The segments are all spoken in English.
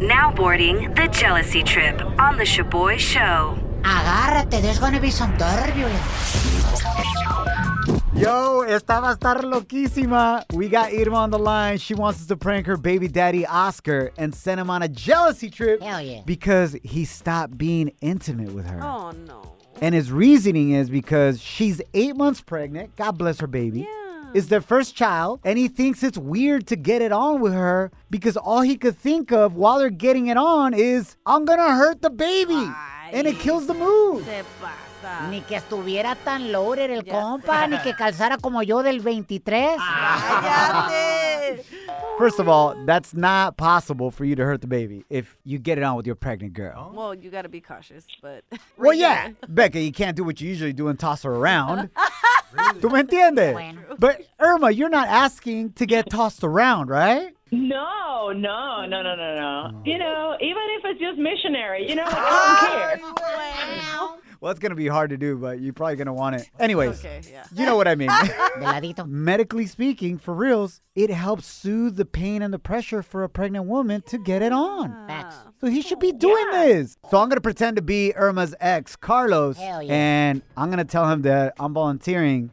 Now boarding the jealousy trip on the Shoboy Show. Agárrate, there's gonna be some turbulence. Yo, esta va a estar loquísima. We got Irma on the line. She wants us to prank her baby daddy Oscar and send him on a jealousy trip Hell yeah. because he stopped being intimate with her. Oh no. And his reasoning is because she's eight months pregnant. God bless her baby. Yeah. Mm. It's their first child, and he thinks it's weird to get it on with her because all he could think of while they're getting it on is, I'm gonna hurt the baby. And it kills the mood. Se pasa. Ni que estuviera tan loaded el compa, ni que calzara como yo del 23. Cállate. First of all, that's not possible for you to hurt the baby if you get it on with your pregnant girl. Oh. Well, you got to be cautious, but. Well, yeah, Becca, you can't do what you usually do and toss her around. ¿Tú me entiendes? Bueno. But Irma, you're not asking to get tossed around, right? No, no, no, no, no, no. Oh. You know, even if it's just missionary, you know, like, I don't ah, care. Well, it's gonna be hard to do, but you're probably gonna want it. Anyways, Okay, yeah. you know what I mean. Medically speaking, for reals, it helps soothe the pain and the pressure for a pregnant woman to get it on. Facts. So he should be doing this. So I'm gonna pretend to be Irma's ex, Carlos, yeah. and I'm gonna tell him that I'm volunteering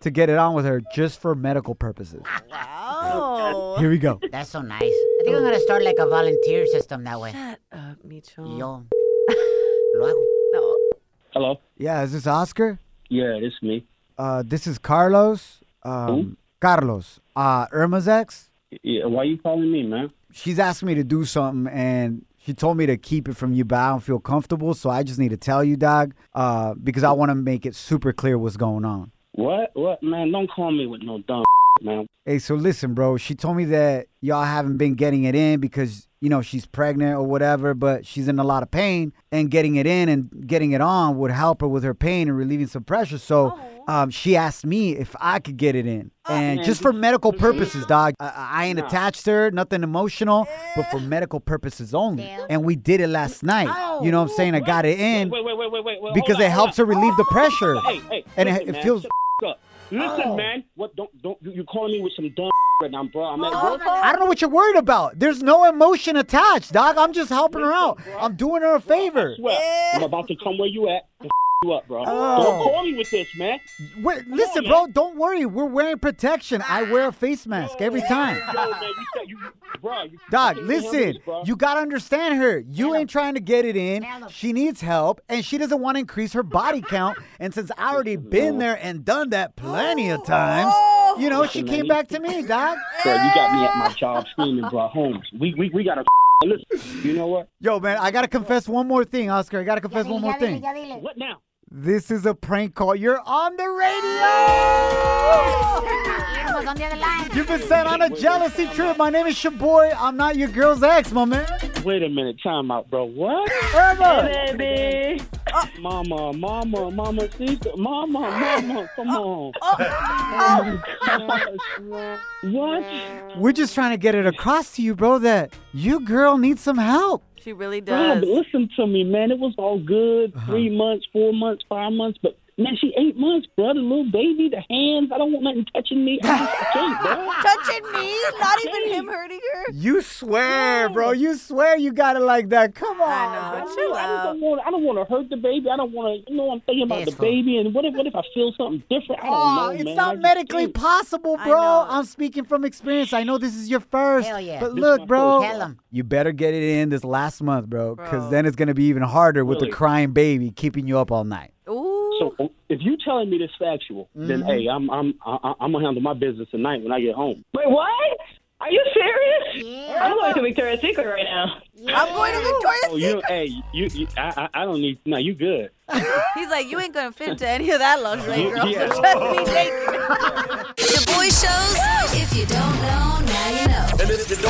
to get it on with her just for medical purposes. Wow. Here we go. That's so nice. I think I'm gonna start like a volunteer system that way. Shut up, Micho. Yo. Lo hago. No. Hello. Yeah, is this Oscar? Yeah, it's me. Uh, this is Carlos. Um, Carlos, uh, Irma's ex. Yeah, why you calling me, man? she's asked me to do something and she told me to keep it from you, but I don't feel comfortable. So I just need to tell you, dog, uh, because I want to make it super clear what's going on. What? What, man? Don't call me with no dumb man. Hey, so listen, bro. She told me that y'all haven't been getting it in because, you know, she's pregnant or whatever, but she's in a lot of pain. And getting it in and getting it on would help her with her pain and relieving some pressure. So um, she asked me if I could get it in. And just for medical purposes, dog. I, I ain't attached to her, nothing emotional, but for medical purposes only. And we did it last night. You know what I'm saying? I got it in Wait, wait, wait, wait, wait. wait because it helps her relieve the pressure. Hey, hey. And it- it feels- up. Listen, Oh. man. What? Don't, don't. You, you calling me with some dumb right now, bro? I'm at Oh, work. I don't know what you're worried about. There's no emotion attached, dog. I'm just helping her out. I'm doing her a favor. Swear, I'm about to come where you at. And f- You up, bro? Oh. Don't call me with this, man. Wait, listen, on, bro. Don't worry. We're wearing protection. I wear a face mask every time. Yo, man, you said you, bro. You, Dog, you listen. this, bro. You gotta understand her. You ain't trying to get it in. Tell 'em. She needs help, and she doesn't want to increase her body count. And since I already been there and done that plenty of oh. times, you know, she Listen, man, came you- back to me, Doc. Bro, you got me at my job screaming, bro. Holmes, we we we gotta. Listen, you know what? Yo, man, I gotta confess one more thing, Oscar. I gotta confess dile, one more ya dile, thing. ya dile. What now? This is a prank call. You're on the radio. Irma's on the other line. You've been sent on a jealousy trip. My name is Shoboy. I'm not your girl's ex, my man. Wait a minute, time out, bro. What? Irma. Baby. Uh. Mama, mama, mama, sister, mama, mama, come uh, on. Uh, oh my gosh. What? We're just trying to get it across to you, bro, that you girl needs some help. She really Bro, does. but listen to me, man. It was all good. Uh-huh. Three months, four months, five months, but man, she eight months, bro. The little baby, the hands. I don't want nothing touching me. I just I can't, bro. Touching me? Not even him hurting her? You swear, bro. You swear you got it like that. Come on. I know. I, Chill I just out. don't want. I don't want to hurt the baby. I don't want to. You know, I'm thinking about the baby, and what if what if I feel something different? I don't Oh, know, it's man. Not just medically can't. possible, bro. I'm speaking from experience. I know this is your first. Hell yeah. But This look, bro. first. Tell 'em. You better get it in this last month, bro, because then it's going to be even harder with the crying baby keeping you up all night. Ooh. So if you telling me this factual, then mm-hmm. hey, I'm I'm I, I'm gonna handle my business tonight when I get home. Wait, what? Are you serious? Yeah. I'm going to Victoria's Secret right now. I'm going to Victoria's Oh, you hey, you, you I, I I don't need. No, you good. He's like, you ain't gonna fit into any of that luxury, Yeah. girl. Yeah. So just be naked. Your boy Shows. If you don't know, now you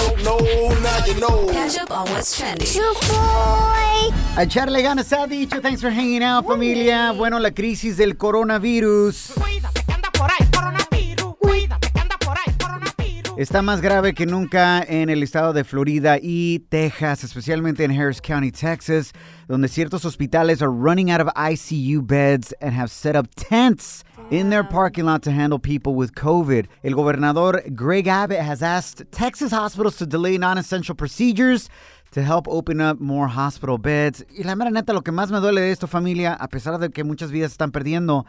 don't know, now you know. Catch up on what's trending. A echarle ganas se ha dicho. Thanks for hanging out, familia. Bueno, la crisis del coronavirus está más grave que nunca en el estado de Florida y Texas, especialmente en Harris County, Texas, donde ciertos hospitales are running out of ICU beds and have set up tents in their parking lot to handle people with COVID. El gobernador Greg Abbott has asked Texas hospitals to delay non-essential procedures to help open up more hospital beds. Y la mera neta, lo que más me duele de esto, familia, a pesar de que muchas vidas están perdiendo,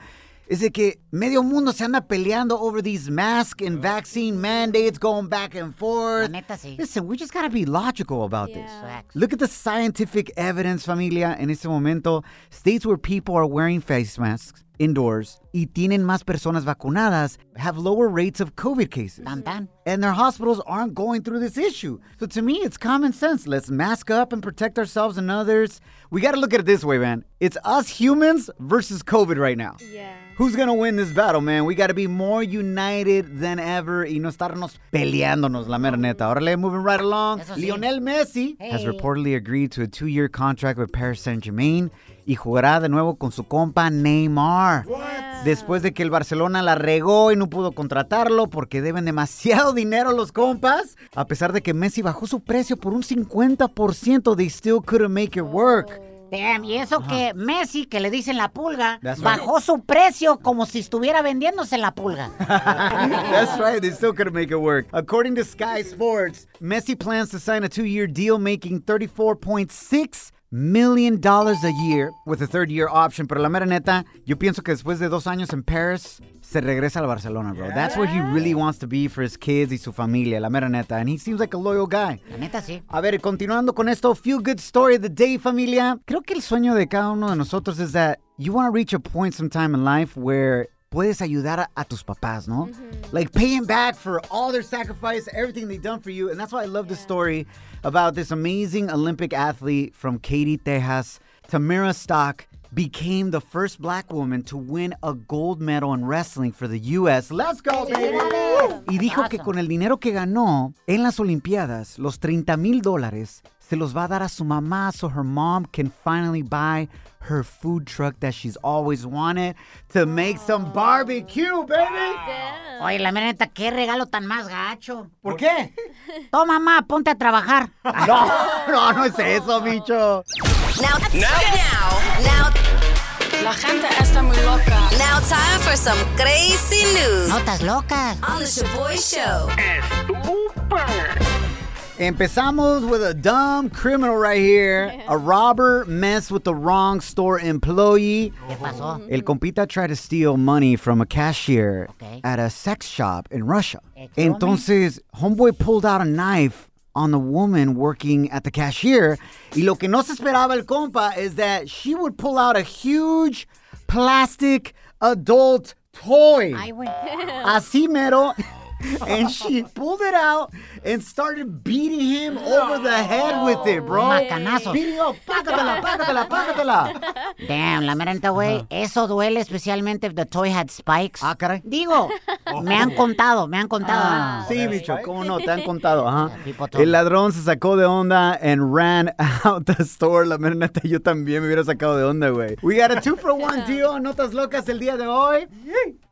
es de que medio mundo se anda peleando over these mask and vaccine mandates going back and La forth. neta sí. Listen, we just gotta be logical about this. Facts. Look at the scientific evidence, familia. En este momento, states where people are wearing face masks indoors y tienen más personas vacunadas have lower rates of COVID cases. Tan tan. And their hospitals aren't going through this issue. So to me, it's common sense. Let's mask up and protect ourselves and others. We got to look at it this way, man. It's us humans versus COVID right now. Yeah. Who's gonna win this battle, man? We gotta be more united than ever y no estarnos peleándonos, la mera neta. Órale, moving right along. Sí. Lionel Messi has reportedly agreed to a two-year contract with Paris Saint-Germain y jugará de nuevo con su compa Neymar. Después de que el Barcelona la regó y no pudo contratarlo porque deben demasiado dinero los compas. A pesar de que Messi bajó su precio por un 50%, they still couldn't make it work. Damn, y eso que Messi, que le dicen la pulga, That's right. bajó su precio como si estuviera vendiéndose la pulga. That's right. They still couldn't make it work. According to Sky Sports, Messi plans to sign a two-year deal making $34.6 million dollars a year with a third-year option. Pero la mera neta, yo pienso que después de dos años en Paris, se regresa al Barcelona, bro. That's where he really wants to be for his kids y su familia, la mera neta. And he seems like a loyal guy. La neta sí. A ver, continuando con esto, feel good story of the day, familia. Creo que el sueño de cada uno de nosotros es that you want to reach a point sometime in life where puedes ayudar a, a tus papás, ¿no? Like paying back for all their sacrifice, everything they've done for you. And that's why I love this story about this amazing Olympic athlete from Katy, Texas, Tamyra Stock. Became the first black woman to win a gold medal in wrestling for the U.S. Let's go, baby! Y dijo que con el dinero que ganó en las Olimpiadas, los 30 mil dólares, se los va a dar a su mamá so her mom can finally buy her food truck that she's always wanted to make some barbecue, baby. Oye, la mera neta, qué regalo tan más gacho. ¿Por qué? Toma, mamá, ponte a trabajar. No, no, no es eso, bicho. Now, now, now, La gente está muy loca. now, time for some crazy news Notas locas. on the Shaboy Show. Empezamos with a dumb criminal right here. A robber messed with the wrong store employee. ¿Qué pasó? El compita tried to steal money from a cashier Okay. at a sex shop in Russia. Entonces, homeboy pulled out a knife on the woman working at the cashier. Y lo que no se esperaba el compa is that she would pull out a huge plastic adult toy. Ay, güey. Así mero. And she pulled it out and started beating him over the head with it, bro. Macanazos. Beating up, págatela, págatela, págatela. Damn, la mera neta, güey. Eso duele especialmente if the toy had spikes. Ah, caray. Digo, me han contado, me han contado. Ah, sí, bicho, ¿cómo no? Te han contado, ajá. El ladrón se sacó de onda and ran out the store. La mera neta, yo también me hubiera sacado de onda, güey. We got a two for one deal Notas Locas el día de hoy.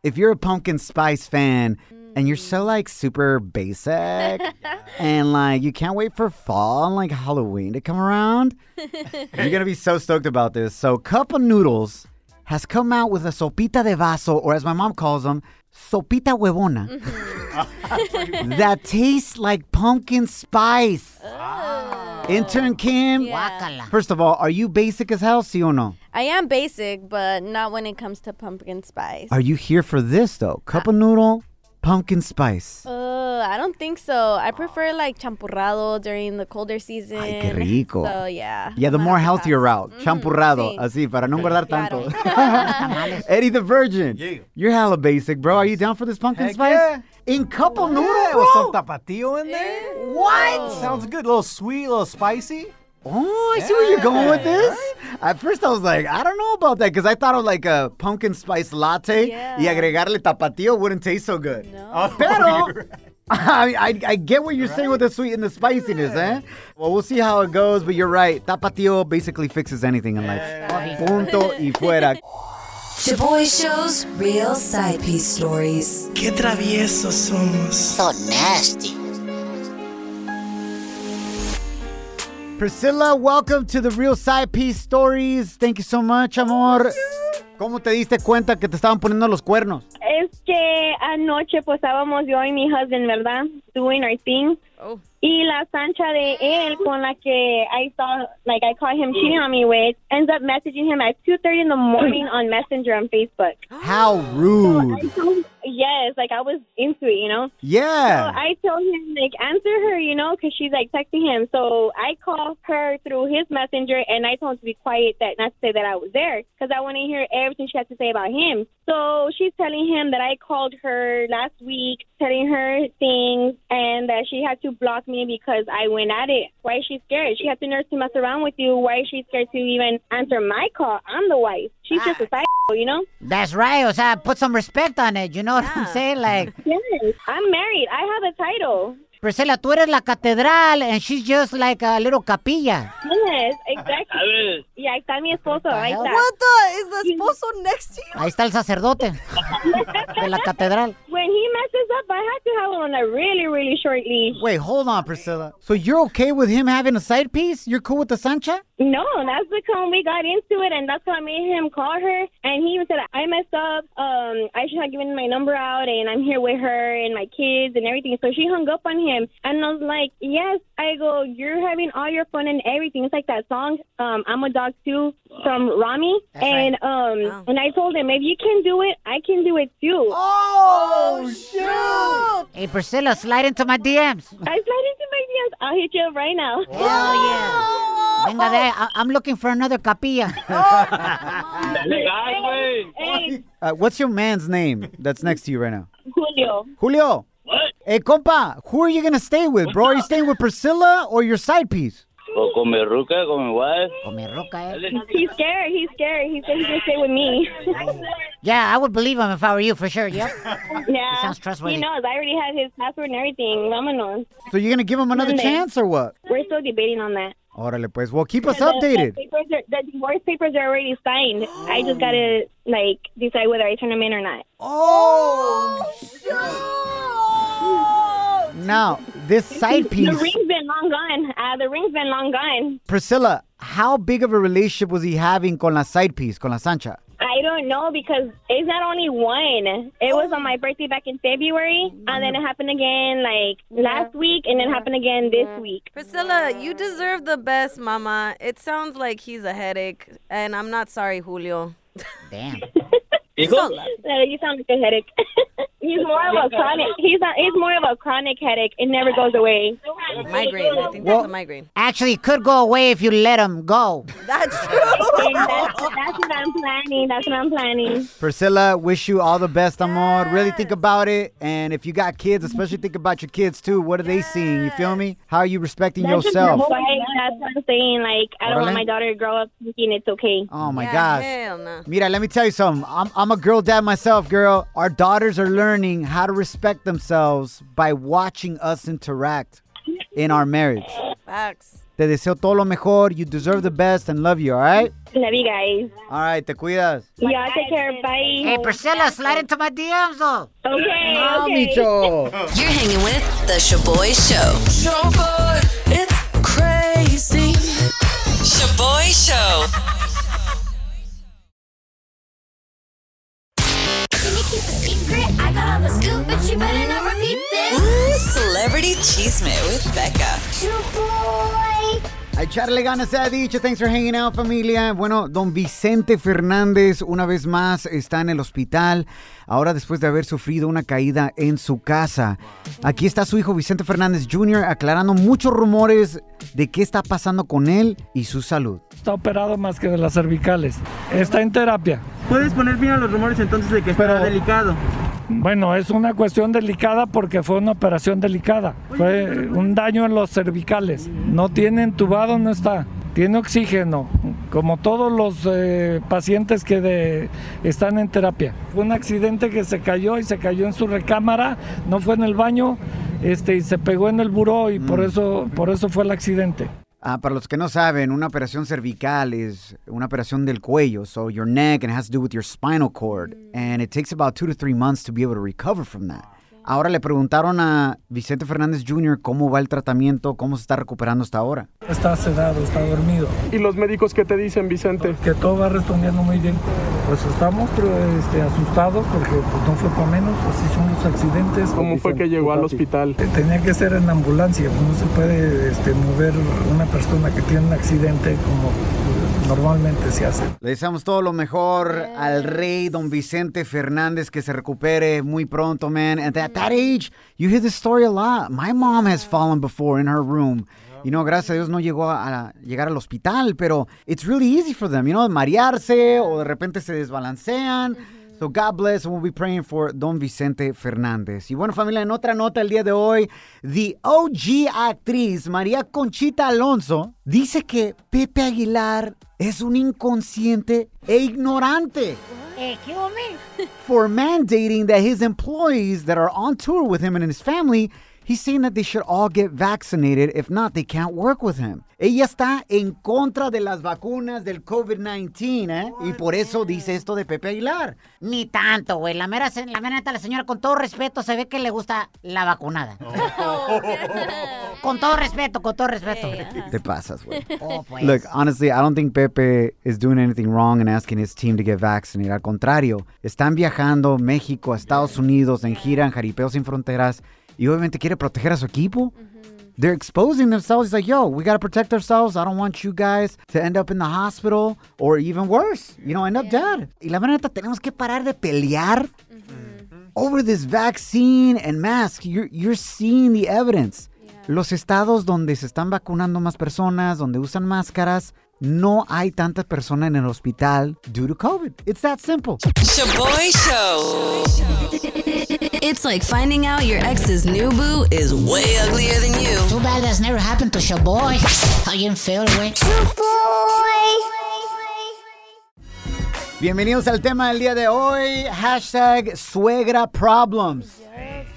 If you're a pumpkin spice fan and you're so like super basic and like you can't wait for fall and like Halloween to come around, you're gonna be so stoked about this. So Cup of Noodles has come out with a sopita de vaso, or as my mom calls them, sopita huevona. Mm-hmm. that tastes like pumpkin spice. Oh. Intern Kim, Guácala. first of all, are you basic as hell, sí o no? I am basic, but not when it comes to pumpkin spice. Are you here for this though? Cup of noodle, pumpkin spice. Uh, I don't think so. I prefer like champurrado during the colder season. Ay, qué rico. So yeah. Yeah, the I'm more gonna have to healthier pass. route. Champurrado, sí. así, para no guardar tanto. Tamales. Eddie the Virgin, Yeah. you're hella basic, bro. Are you down for this pumpkin Heck spice? yeah. In couple of noodle, Yeah, with some tapatio in there. What? Sounds good. A little sweet, a little spicy. Oh, I see where you're going with this. At first, I was like, I don't know about that because I thought of like a pumpkin spice latte Yeah. y agregarle tapatío wouldn't taste so good. No, Pero I, I, I get what you're saying with the sweet and the spiciness, eh? Well, we'll see how it goes, but you're right. Tapatío basically fixes anything in life. Punto y fuera. Shoboy Show's real side piece stories. Qué traviesos somos. So nasty. Priscilla, welcome to the Real Side Piece Stories. Thank you so much, amor. ¿Cómo te diste cuenta que te estaban poniendo los cuernos? Es que anoche pues estábamos yo y mi husband, ¿verdad? Doing our thing. Oh. Y la Sancha de él con la que I saw, like I caught him cheating on me with, ends up messaging him at 2.30 in the morning on Messenger on Facebook. How rude. I told, yes, like I was into it, you know? Yeah. So I told him, like, answer her, you know, because she's like texting him. So I called her through his messenger and I told him to be quiet, that not to say that I was there, because I want to hear everything she has to say about him. So she's telling him that I called her last week, telling her things, and that she had to block me because I went at it. Why is she scared? She had the nerve to mess around with you. Why is she scared to even answer my call? I'm the wife. She's just a you know? That's right. O sea, put some respect on it. You know what I'm saying? Like, Yes. I'm married. I have a title. Priscilla, tú eres la catedral and she's just like a little capilla. Yes, exactly. Y ahí está mi esposo, ahí está. What the? Is the esposo next to you? Ahí está el sacerdote de la catedral. When he messes up, I have to have him on a really, really short leash. Wait, hold on, Priscilla. So you're okay with him having a side piece? You're cool with the Sancha? No, that's because we got into it, and that's what made him call her. And he even said, I messed up. Um, I should have given my number out, and I'm here with her and my kids and everything. So she hung up on him. And I was like, yes. I go, you're having all your fun and everything. It's like that song, um, I'm a Dog Too, from Rami. and um, and I told him, if you can do it, I can do it too. Oh, shoot! Hey, Priscilla, slide into my DMs. I slide into my DMs. I'll hit you up right now. Hell yeah. Venga de. I- I'm looking for another capilla. Hey, Uh, what's your man's name that's next to you right now? Julio. Julio. What? Hey, compa, who are you going to stay with, bro? Are you staying with Priscilla or your side piece? O con mi ruca, con mi wife. Con mi roca, eh. He's scared. He's scared. He said he's gonna stay with me. Yeah, I would believe him if I were you, for sure. Yep. yeah. sounds trustworthy. He knows. I already have his password and everything. Vámonos. So you're going to give him another Monday. chance or what? We're still debating on that. Órale, pues. Well, keep us The- updated. The, papers are, the divorce papers are already signed. I just gotta like decide whether I turn them in or not. Oh, Now, this side piece. The ring's been long gone. Uh, the ring's been long gone. Priscilla, how big of a relationship was he having con la side piece, con la Sancha? I don't know because it's not only one. It was on my birthday back in February, and then it happened again like last week, and then happened again this week. Priscilla, you deserve the best, mama. It sounds like he's a headache, and I'm not sorry, Julio. Damn. Uh, you sound like a headache. he's more of a chronic. He's not. He's more of a chronic headache. It never goes away. Migraine. I think that's a migraine. Actually, it could go away if you let him go. That's true. that's, that's what I'm planning. That's what I'm planning. Priscilla, wish you all the best, amor. Really think about it. And if you got kids, especially think about your kids too. What are they seeing? You feel me? How are you respecting That's yourself? why- That's what I'm saying. Like I don't Órale. want my daughter to grow up thinking it's okay. Oh my Yeah, gosh. hell no. Mira, let me tell you something. I'm, I'm a girl dad myself, girl. Our daughters are learning how to respect themselves by watching us interact in our marriage. Facts. Te deseo todo lo mejor. You deserve the best and love you, all right? Love you guys. All right, te cuidas. Y'all take care. Bye. Hey, Priscilla, slide into my DMs, though. Okay. No, okay. Micho. You're hanging with The Shoboy Show. Shoboy, it's crazy. Shoboy Show. Ooh, Celebrity Cheesemate with Becca. A echarle ganas se ha dicho. Thanks for hanging out, familia. Bueno, don Vicente Fernández una vez más está en el hospital. Ahora después de haber sufrido una caída en su casa. Aquí está su hijo Vicente Fernández Jr. aclarando muchos rumores de qué está pasando con él y su salud. Está operado más que de las cervicales. Está en terapia. ¿Puedes poner fin a los rumores entonces de que está delicado? Bueno, es una cuestión delicada porque fue una operación delicada. Fue un daño en los cervicales. No tiene entubado, no está. Tiene oxígeno, como todos los eh, pacientes que de- están en terapia. Fue un accidente que se cayó y se cayó en su recámara, no fue en el baño, este, y se pegó en el buró y por eso, por eso fue el accidente. Ah, para los que no saben, una operación cervical es una operación del cuello, so your neck, and it has to do with your spinal cord, and it takes about two to three months to be able to recover from that. Ahora le preguntaron a Vicente Fernández Jr. cómo va el tratamiento, cómo se está recuperando hasta ahora. Está sedado, está dormido. ¿Y los médicos qué te dicen, Vicente? Que todo va respondiendo muy bien. Pues estamos pero, este, asustados porque pues, no fue para menos, así son los accidentes. ¿Cómo fue que llegó al hospital? Tenía que ser en ambulancia, no se puede este, mover una persona que tiene un accidente como pues, normalmente se hace. Le deseamos todo lo mejor al rey don Vicente Fernández, que se recupere muy pronto, man. And at that age, you hear this story a lot. My mom has fallen before in her room. You know, gracias a Dios no llegó a, a llegar al hospital, pero it's really easy for them, you know, marearse o de repente se desbalancean. So God bless, and we'll be praying for Don Vicente Fernández. Y bueno, familia, en otra nota el día de hoy, the OG actriz María Conchita Alonso dice que Pepe Aguilar es un inconsciente e ignorante Eh, for mandating that his employees that are on tour with him and his family, he's saying that they should all get vaccinated. If not, they can't work with him. Ella está en contra de las vacunas del COVID-19, ¿eh? Y por eso dice esto de Pepe Aguilar. Ni tanto, güey. La mera, la mera neta, la señora, con todo respeto, se ve que le gusta la vacunada. con todo respeto, con todo respeto. Te pasas, güey. Oh, pues. Look, honestly, I don't think Pepe is doing anything wrong in asking his team to get vaccinated. Al contrario, están viajando México a Estados Unidos en gira en Jaripeo Sin Fronteras y obviamente quiere proteger a su equipo. They're exposing themselves. He's like, yo, we got to protect ourselves. I don't want you guys to end up in the hospital or even worse, you know, end up dead. Y la verdad, tenemos que parar de pelear over this vaccine and mask. You're, you're seeing the evidence. Los estados donde se están vacunando más personas, donde usan máscaras, no hay tantas personas en el hospital due to COVID. It's that simple. Shaboy Show. It's like finding out your ex's new boo is way uglier than you. Too bad that's never happened to Shaboy. How you feel, güey? Bienvenidos al tema del día de hoy. Hashtag suegra problems.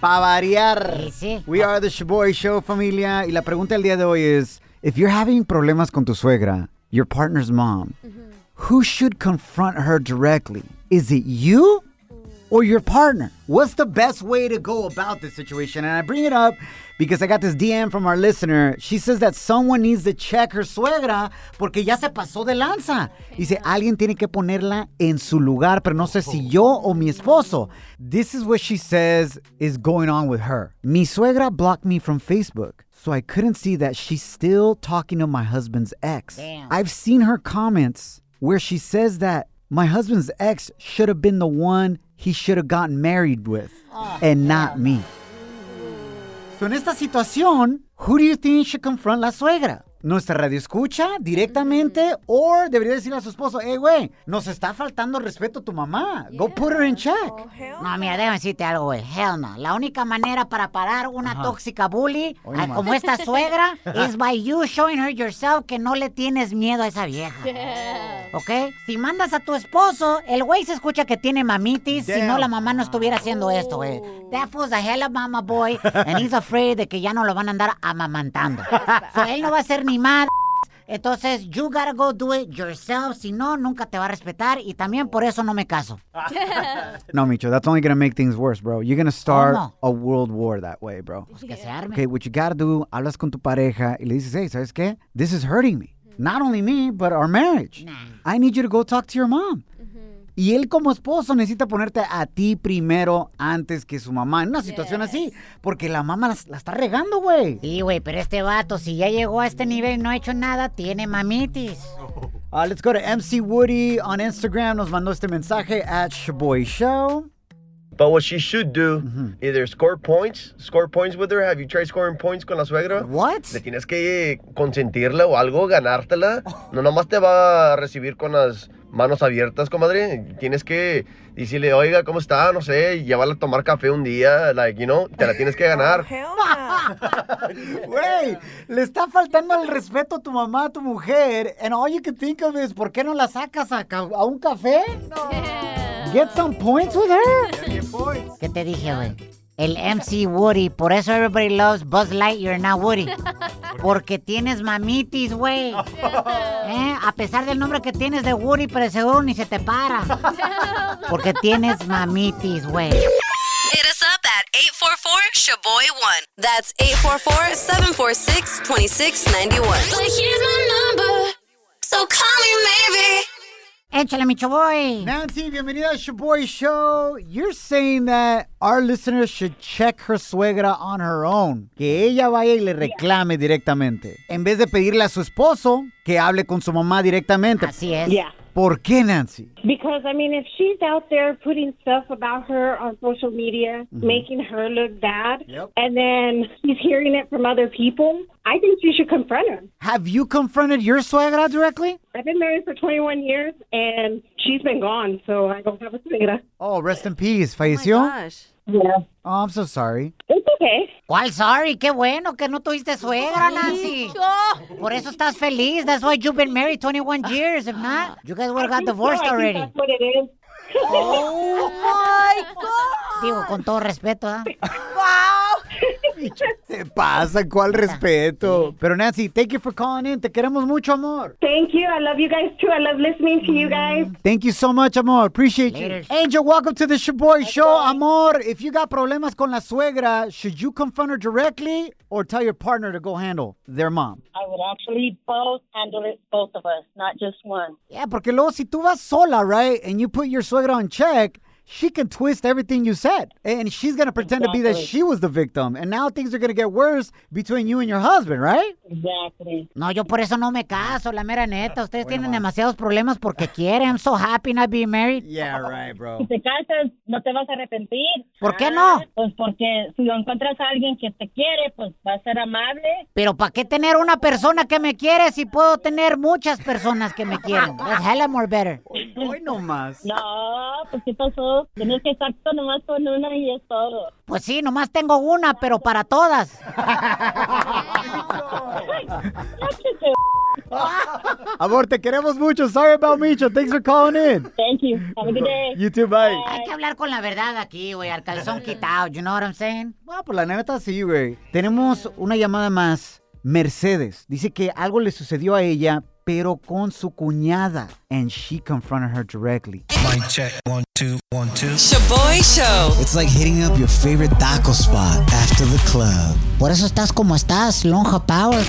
Pa' variar. We are the Shaboy Show, familia. Y la pregunta del día de hoy es, if you're having problemas con tu suegra, your partner's mom, mm-hmm. who should confront her directly? Is it you mm. or your partner? What's the best way to go about this situation? And I bring it up because I got this DM from our listener. She says that someone needs to check her suegra porque ya se pasó de lanza. Dice, alguien tiene que ponerla en su lugar, pero no sé si yo o mi esposo. This is what she says is going on with her. Mi suegra blocked me from Facebook. So I couldn't see that she's still talking to my husband's ex. I've seen her comments where she says that my husband's ex should have been the one he should have gotten married with oh, and not me. So in esta situación, who do you think should confront la suegra? ¿Nuestra radio escucha directamente o debería decirle a su esposo, hey, güey, nos está faltando respeto a tu mamá. Go put her in check. No, mira, déjame decirte algo, güey. Hell no. La única manera para parar una Ajá. tóxica bully, Hoy ah, como esta suegra, es by you showing her yourself que no le tienes miedo a esa vieja. ¿Ok? Si mandas a tu esposo, el güey se escucha que tiene mamitis, si no la mamá no estuviera haciendo esto, güey. That fool's a hell of mama boy, and he's afraid de que ya no lo van a andar amamantando. So, él no va a ser ni madre. Entonces, you gotta go do it yourself. Si no, nunca te va a respetar. Y también por eso no me caso. No, Micho, that's only gonna make things worse, bro. You're gonna start no? a world war that way, bro. que se arme. Okay, what you gotta do, hablas con tu pareja y le dices, hey, ¿sabes qué? This is hurting me. Not only me, but our marriage. I need you to go talk to your mom. Y él como esposo necesita ponerte a ti primero antes que su mamá en una situación así, porque la mamá la, la está regando, güey. Sí, güey, pero este vato, si ya llegó a este nivel y no ha hecho nada, tiene mamitis. Uh, let's go to MC Woody on Instagram. Nos mandó este mensaje at Shaboy Show. But what she should do, either score points, score points with her. Have you tried scoring points con la suegra? What? Le tienes que consentirla o algo, ganártela. No nomás te va a recibir con las manos abiertas, comadre. Tienes que decirle, oiga, ¿cómo está? No sé, y llevarla a tomar café un día, like, you know, te la tienes que ganar. Güey, le está faltando el respeto a tu mamá, a tu mujer, and all you can think of is, ¿por qué no la sacas a, ca- a un café? Get some points with her. ¿Qué te dije, güey? El MC Woody, por eso everybody loves Buzz Lightyear, not Woody. Porque tienes mamitis, güey. ¿Eh? A pesar del nombre que tienes de Woody, pero seguro ni se te para. Porque tienes mamitis, güey. Hit us up at 844-SHABOY1. That's 844-746-2691. But here's my number, so call me maybe. Échale, mi boy. Nancy, bienvenida al Shaboy Show. You're saying that our listeners should check her suegra on her own. Que ella vaya y le reclame directamente. En vez de pedirle a su esposo que hable con su mamá directamente. Así es. Yeah. ¿Por qué, Nancy? Because I mean, if she's out there putting stuff about her on social media, mm-hmm. making her look bad, and then she's hearing it from other people, I think you should confront her. Have you confronted your suegra directly? I've been married for 21 years, and she's been gone, so I don't have a suegra. Oh, rest in peace. ¿Falleció? Oh Yeah. Oh, I'm so sorry. It's okay. ¿Cuál sorry? Qué bueno que no tuviste suegra, Nancy. Por eso estás feliz. That's why you've been married 21 years. If not, you guys would have got divorced think already. That's what it is. Oh my God. Digo, con todo respeto, ¿ah? ¿Qué pasa? ¿Cuál respeto? Pero Nancy, thank you for calling in. Te queremos mucho, amor. Thank you. I love you guys too. I love listening to you guys. Thank you so much, amor. Appreciate Later. you. Angel, welcome to the Shoboy Show. Amor, if you got problemas con la suegra, should you confront her directly or tell your partner to go handle their mom? I would actually both handle it, both of us, not just one. Yeah, porque luego si tú vas sola, right, and you put your suegra on check, she can twist everything you said. And she's going to pretend to be that she was the victim. And now things are going to get worse between you and your husband, right? Exactly. No, yo por eso no me caso, la mera neta. Ustedes tienen demasiados problemas porque quieren. I'm so happy not being married. Yeah, right, bro. Si te casas, no te vas a arrepentir. ¿Por qué no? Pues porque si encuentras a alguien que te quiere, pues va a ser amable. Pero ¿para qué tener una persona que me quiere si puedo tener muchas personas que me quieren? That's hella more better. Hoy no más. No, pues ¿qué pasó? Tienes que estar con- nomás con una y es todo. Pues sí, nomás tengo una, pero para todas. Amor, te queremos mucho. Sorry about Micho. Thanks for calling in. Thank you. Have a good day. You too, bye. Hay que hablar con la verdad aquí, güey, al calzón quitado. You know what I'm saying? Bueno, pues la neta sí, güey. Tenemos una llamada más. Mercedes dice que algo le sucedió a ella, pero con su cuñada. And she confronted her directly. Mic check. One, two, one, two. Shoboy Show. It's like hitting up your favorite taco spot after the club. Por eso estás como estás, Lonja Power.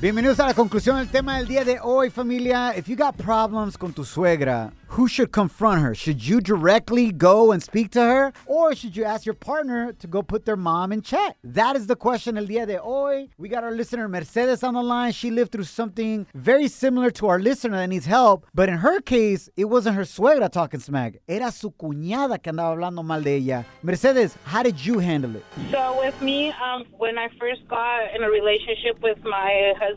Bienvenidos a la conclusión del tema del día de hoy, familia. If you got problems con tu suegra, who should confront her? Should you directly go and speak to her? Or should you ask your partner to go put their mom in check? That is the question el día de hoy. We got our listener Mercedes on the line. She lived through something very similar to our listener that needs help. But in her case, it wasn't her suegra talking smack. Era su cuñada que andaba hablando mal de ella. Mercedes, how did you handle it? So with me, um, when I first got in a relationship with my husband,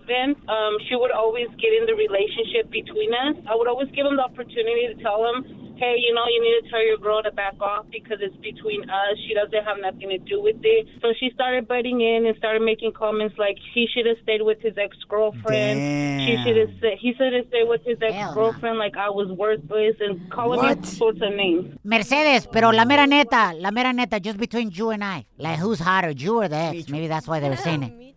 um, she would always get in the relationship between us. I would always give him the opportunity to tell him, hey, you know, you need to tell your girl to back off because it's between us. She doesn't have nothing to do with it. So she started butting in and started making comments like he should have stayed with his ex girlfriend. She should have said he should have stayed with his ex girlfriend like I was worthless and calling me all sorts of names. Mercedes, pero la mera neta, la mera neta, just between you and I. Like, who's hotter, you or the ex? Maybe that's why they were saying it.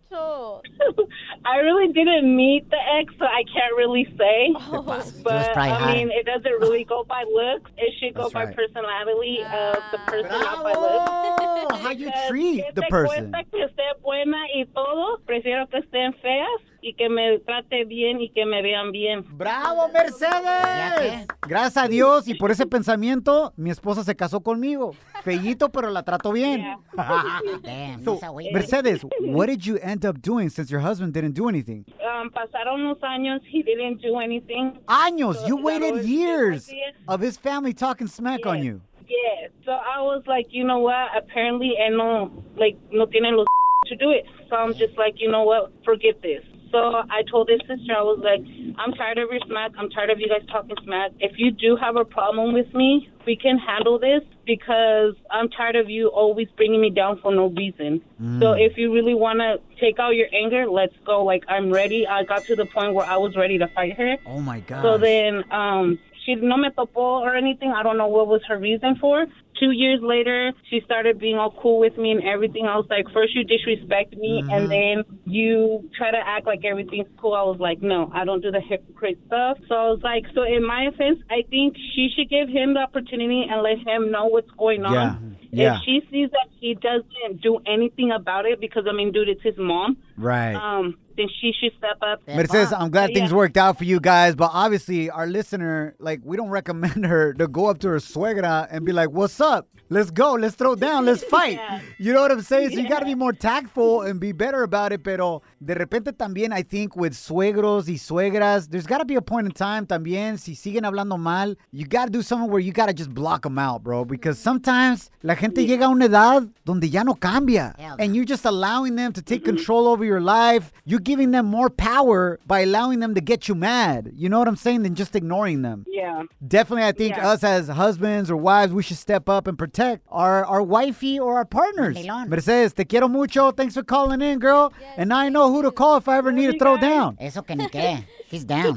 I really didn't meet the ex, so I can't really say. Oh. But probably I mean, it doesn't really go by looks. It should go That's by right. personality of the ah. person, not by looks. Oh, how you treat the person. cuesta que esté buena y todo? Prefiero que estén feas y que me trate bien y que me vean bien. ¡Bravo, Mercedes! Gracias a Dios y por ese pensamiento, mi esposa se casó conmigo. Fellito, pero la trato bien. Damn, So. Mercedes, what did you end up doing since your husband didn't do anything? Um, pasaron unos años, he didn't do anything. Años, So you waited years of his family talking smack on you. Yeah, so I was like, you know what? Apparently, él no, like, no tiene los to do it. So I'm just like, you know what? Forget this. So I told his sister, I was like, I'm tired of your smack. I'm tired of you guys talking smack. If you do have a problem with me, we can handle this because I'm tired of you always bringing me down for no reason. Mm. So if you really want to take out your anger, let's go. Like, I'm ready. I got to the point where I was ready to fight her. Oh my god. So then, um, she no me topó or anything. I don't know what was her reason for. Two years later, she started being all cool with me and everything. I was like, first you disrespect me, Mm-hmm. and then you try to act like everything's cool. I was like, no, I don't do the hypocrite stuff. So I was like, so in my offense, I think she should give him the opportunity and let him know what's going on. Yeah. Yeah. If she sees that he doesn't do anything about it, because I mean, dude, it's his mom. Right. Um, then she should step up. Mercedes, I'm glad But things yeah. worked out for you guys, but obviously our listener, like, we don't recommend her to go up to her suegra and be like, "What's up? Let's go. Let's throw down. Let's fight." You know what I'm saying? So you got to be more tactful and be better about it. Pero de repente también, I think with suegros y suegras, there's got to be a point in time también. Si siguen hablando mal, you got to do something where you got to just block them out, bro. Because mm-hmm. sometimes la gente llega a una edad donde ya no cambia, and you're just allowing them to take control over your life. You're giving them more power by allowing them to get you mad. You know what I'm saying? Than just ignoring them. Yeah. Definitely, I think Yeah. us as husbands or wives, we should step up and protect our, our wifey or our partners. Mandilón. Mercedes, te quiero mucho. Thanks for calling in, girl. And now I know who to call if I ever need to throw down. Eso que ni qué. He's down.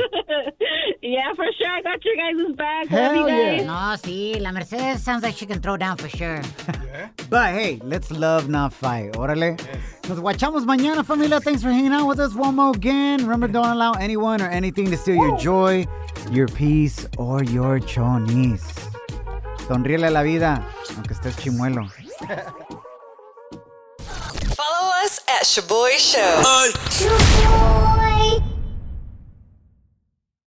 yeah, for sure. I got your guys' back. Hell Love you yeah. No, see, la Mercedes sounds like she can throw down for sure. But hey, let's love, not fight. Órale. Nos guachamos mañana, familia. Thanks for hanging out with us one more again. Remember, don't allow anyone or anything to steal your joy, your peace, or your chonis. Sonríele a la vida, aunque estés chimuelo. Follow us at Shoboy Show.